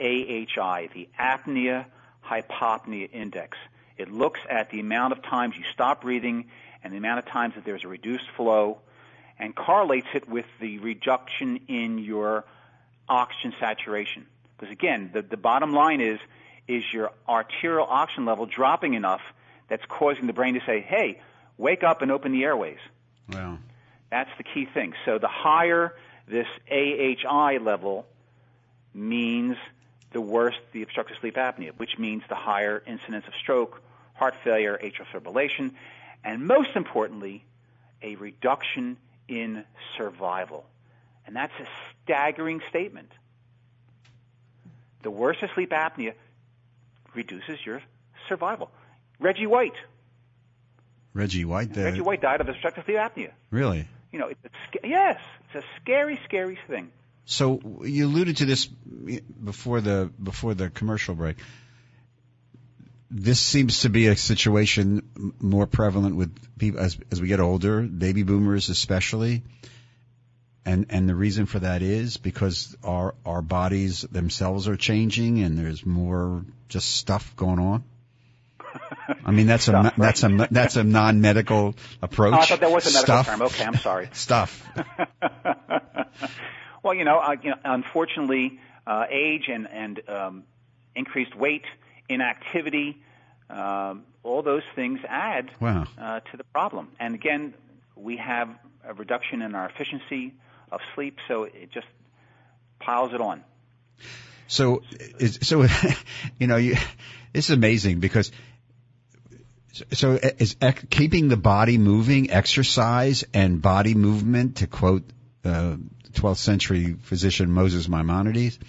Speaker 7: AHI, the apnea hypopnea index. It looks at the amount of times you stop breathing and the amount of times that there's a reduced flow and correlates it with the reduction in your oxygen saturation. Because again, the, the bottom line is, is your arterial oxygen level dropping enough that's causing the brain to say, hey, wake up and open the airways.
Speaker 2: Wow.
Speaker 7: That's the key thing. So the higher this AHI level means the worse the obstructive sleep apnea, which means the higher incidence of stroke, heart failure, atrial fibrillation, and most importantly, a reduction in survival. And that's a staggering statement. The worse of sleep apnea reduces your survival. Reggie White.
Speaker 2: Reggie White. The...
Speaker 7: Reggie White died of obstructive sleep apnea.
Speaker 2: Really?
Speaker 7: You know, it's, a, yes, it's a scary, scary thing.
Speaker 2: So you alluded to this before the before the commercial break this seems to be a situation more prevalent with people as as we get older, baby boomers especially. And and the reason for that is because our our bodies themselves are changing and there's more just stuff going on. I mean that's
Speaker 7: stuff,
Speaker 2: a
Speaker 7: right.
Speaker 2: that's a that's a non-medical approach.
Speaker 7: Oh, I thought that was a medical
Speaker 2: stuff.
Speaker 7: term. Okay, I'm sorry.
Speaker 2: stuff.
Speaker 7: well, you know, uh, you know unfortunately, uh, age and and um, increased weight inactivity, um, all those things add
Speaker 2: wow.
Speaker 7: uh, to the problem. And again, we have a reduction in our efficiency of sleep, so it just piles it on.
Speaker 2: So, so you know, you, this is amazing because. So, is ec- keeping the body moving, exercise, and body movement, to quote uh, 12th century physician Moses Maimonides,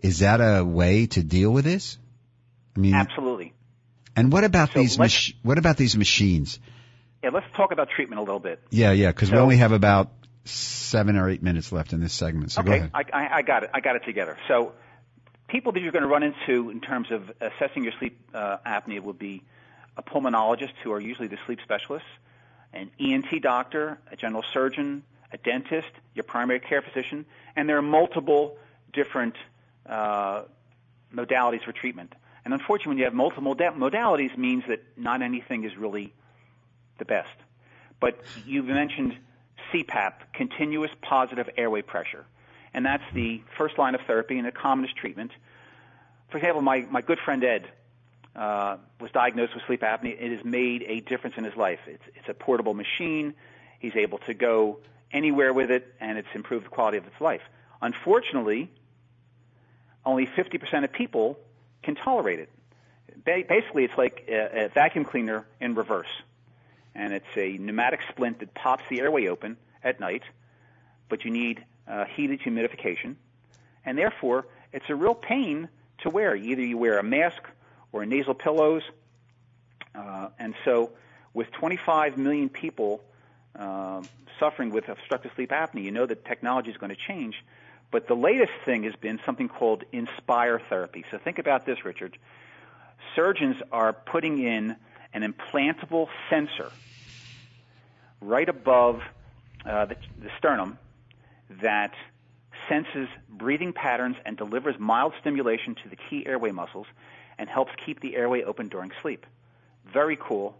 Speaker 2: is that a way to deal with this? I mean,
Speaker 7: absolutely.
Speaker 2: And what about
Speaker 7: so
Speaker 2: these mach- what about these machines?
Speaker 7: Yeah, let's talk about treatment a little bit.
Speaker 2: Yeah, yeah, because
Speaker 7: so,
Speaker 2: we only have about seven or eight minutes left in this segment. So
Speaker 7: okay,
Speaker 2: go ahead.
Speaker 7: I, I, I got it. I got it together. So, people that you're going to run into in terms of assessing your sleep uh, apnea would be a pulmonologist, who are usually the sleep specialists, an ENT doctor, a general surgeon, a dentist, your primary care physician, and there are multiple different uh, modalities for treatment. And unfortunately, when you have multiple modalities, means that not anything is really the best. But you've mentioned CPAP, continuous positive airway pressure, and that's the first line of therapy and the commonest treatment. For example, my, my good friend Ed uh, was diagnosed with sleep apnea. It has made a difference in his life. It's, it's a portable machine. He's able to go anywhere with it, and it's improved the quality of his life. Unfortunately, only 50% of people can tolerate it. Ba- basically, it's like a, a vacuum cleaner in reverse. And it's a pneumatic splint that pops the airway open at night, but you need uh, heated humidification. And therefore, it's a real pain to wear. Either you wear a mask or nasal pillows. Uh, and so, with 25 million people uh, suffering with obstructive sleep apnea, you know that technology is going to change. But the latest thing has been something called Inspire therapy. So think about this, Richard. Surgeons are putting in an implantable sensor right above uh, the, the sternum that senses breathing patterns and delivers mild stimulation to the key airway muscles and helps keep the airway open during sleep. Very cool,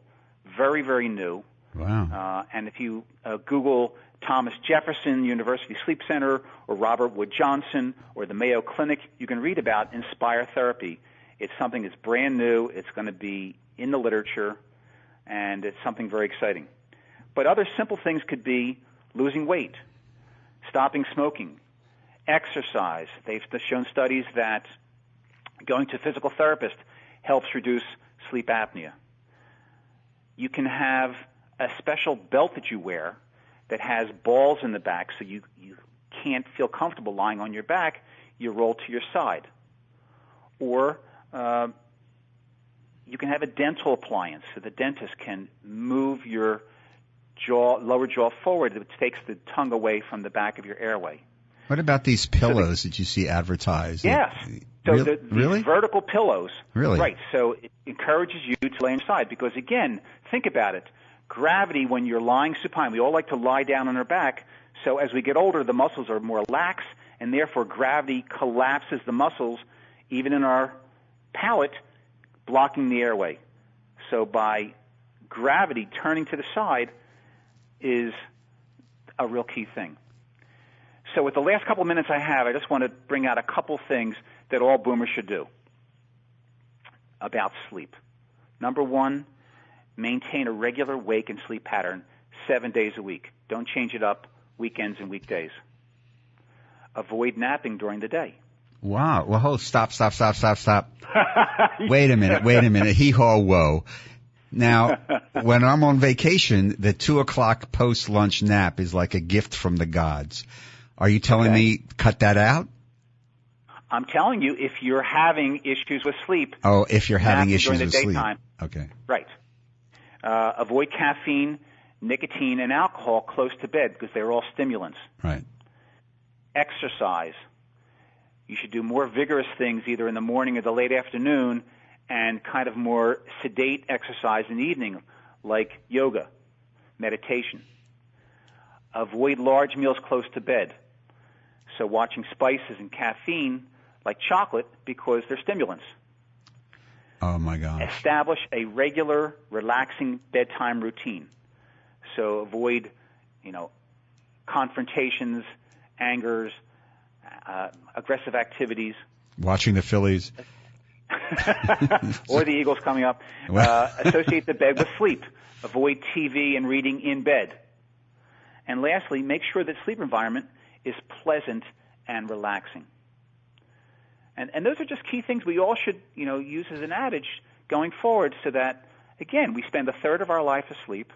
Speaker 7: very, very new.
Speaker 2: Wow.
Speaker 7: Uh, and if you uh, Google Thomas Jefferson University Sleep Center or Robert Wood Johnson or the Mayo Clinic, you can read about Inspire Therapy. It's something that's brand new. It's going to be in the literature, and it's something very exciting. But other simple things could be losing weight, stopping smoking, exercise. They've shown studies that going to a physical therapist helps reduce sleep apnea. You can have a special belt that you wear that has balls in the back so you, you can't feel comfortable lying on your back, you roll to your side. Or uh, you can have a dental appliance so the dentist can move your jaw, lower jaw forward, which takes the tongue away from the back of your airway.
Speaker 2: What about these pillows that you see advertised?
Speaker 7: Yes. So
Speaker 2: Real-
Speaker 7: the,
Speaker 2: really?
Speaker 7: vertical pillows.
Speaker 2: Really?
Speaker 7: Right. So it encourages you to lay inside because again, think about it. Gravity when you're lying supine, we all like to lie down on our back. So as we get older, the muscles are more lax and therefore gravity collapses the muscles even in our palate, blocking the airway. So by gravity turning to the side is a real key thing. So with the last couple of minutes I have, I just want to bring out a couple things that all boomers should do about sleep. Number one, maintain a regular wake and sleep pattern seven days a week. Don't change it up weekends and weekdays. Avoid napping during the day.
Speaker 2: Wow. Well, hold, stop, stop, stop, stop, stop. wait a minute, wait a minute. Hee haw, whoa. Now, when I'm on vacation, the two o'clock post lunch nap is like a gift from the gods. Are you telling
Speaker 7: Okay.
Speaker 2: me cut that out?
Speaker 7: I'm telling you, if you're having issues with sleep,
Speaker 2: Oh, if you're having issues with sleep. Okay.
Speaker 7: right. Uh, avoid caffeine, nicotine, and alcohol close to bed because they're all stimulants.
Speaker 2: Right.
Speaker 7: exercise. You should do more vigorous things either in the morning or the late afternoon and kind of more sedate exercise in the evening, like yoga, meditation. Avoid large meals close to bed. So watching spices and caffeine like chocolate because they're stimulants.
Speaker 2: Oh my God.
Speaker 7: Establish a regular, relaxing bedtime routine. So avoid, you know, confrontations, angers, uh, aggressive activities,
Speaker 2: Watching the Phillies.
Speaker 7: or the Eagles coming up. Uh, associate the bed with sleep. Avoid TV and reading in bed. And lastly, make sure that sleep environment is pleasant and relaxing. And, and those are just key things we all should, you know, use as an adage going forward so that, again, we spend a third of our life asleep.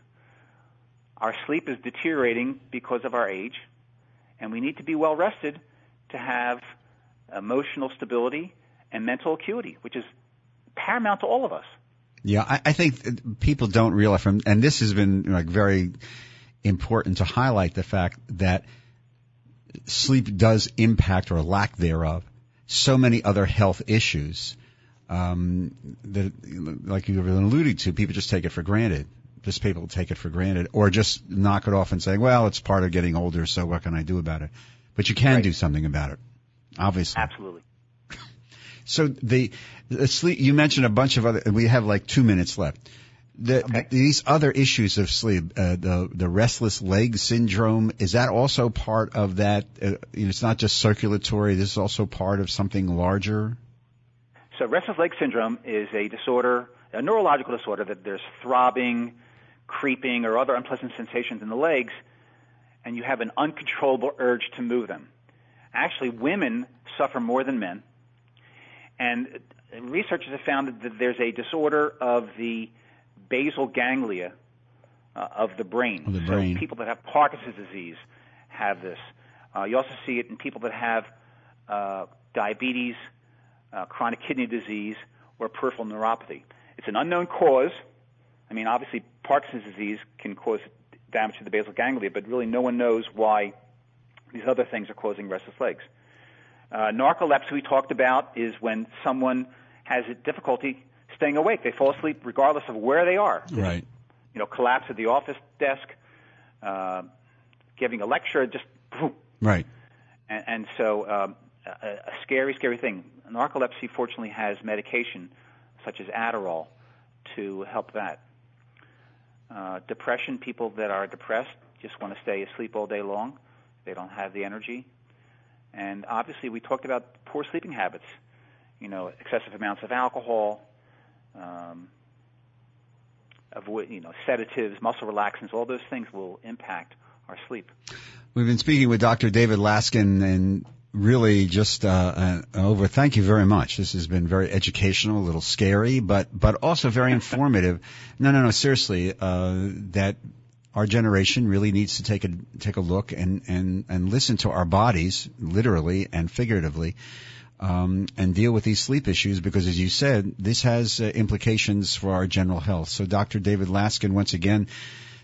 Speaker 7: Our sleep is deteriorating because of our age, and we need to be well rested to have emotional stability and mental acuity, which is paramount to all of us.
Speaker 2: Yeah, I, I think people don't realize from, and this has been like very important to highlight the fact that sleep does impact or lack thereof so many other health issues um, that, like you alluded to, people just take it for granted. Just people take it for granted, or just knock it off and say, "Well, it's part of getting older, so what can I do about it?" But you can
Speaker 7: Right.
Speaker 2: do something about it, obviously.
Speaker 7: Absolutely.
Speaker 2: So the, the sleep, you mentioned a bunch of other, we have like two minutes left. The,
Speaker 7: Okay.
Speaker 2: these other issues of sleep, uh, the the restless leg syndrome, is that also part of that? Uh, you know, it's not just circulatory. This is also part of something larger.
Speaker 7: So restless leg syndrome is a disorder, a neurological disorder that there's throbbing, creeping, or other unpleasant sensations in the legs, and you have an uncontrollable urge to move them. Actually, women suffer more than men, and researchers have found that there's a disorder of the basal ganglia uh, of the brain.
Speaker 2: Of the brain.
Speaker 7: So people that have Parkinson's disease have this. Uh, you also see it in people that have uh, diabetes, uh, chronic kidney disease, or peripheral neuropathy. It's an unknown cause. I mean, obviously, Parkinson's disease can cause damage to the basal ganglia, but really no one knows why these other things are causing restless legs. Uh, narcolepsy we talked about is when someone has difficulty staying awake. They fall asleep regardless of where they are.
Speaker 2: Right.
Speaker 7: You know, collapse at the office desk, uh, giving a lecture, just boom,
Speaker 2: Right.
Speaker 7: and, and so um, a, a scary, scary thing. Narcolepsy fortunately has medication such as Adderall to help that. Uh, depression, people that are depressed just want to stay asleep all day long. They don't have the energy. And obviously, we talked about poor sleeping habits. You know, excessive amounts of alcohol, um, avoid, you know, sedatives, muscle relaxants. All those things will impact our sleep.
Speaker 2: We've been speaking with Dr. David Laskin and really just uh, uh, over. Thank you very much. This has been very educational, a little scary, but but also very informative. No, no, no. Seriously, uh, that our generation really needs to take a take a look and and and listen to our bodies, literally and figuratively. Um, and deal with these sleep issues because, as you said, this has uh, implications for our general health. So, Dr. David Laskin, once again,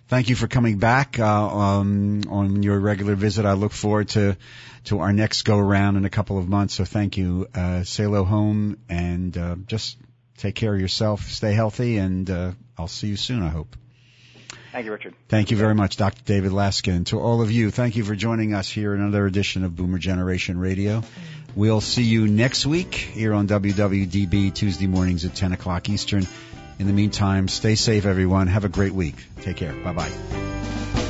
Speaker 2: thank you for coming back uh, um, on your regular visit. I look forward to to our next go around in a couple of months. So thank you. Uh, sail home and uh, just take care of yourself. Stay healthy, and uh, I'll see you soon. I hope.
Speaker 7: Thank you, Richard.
Speaker 2: Thank you very much, Dr. David Laskin. To all of you, thank you for joining us here in another edition of Boomer Generation Radio. We'll see you next week here on WWDB Tuesday mornings at 10 o'clock Eastern. In the meantime, stay safe, everyone. Have a great week. Take care. Bye bye.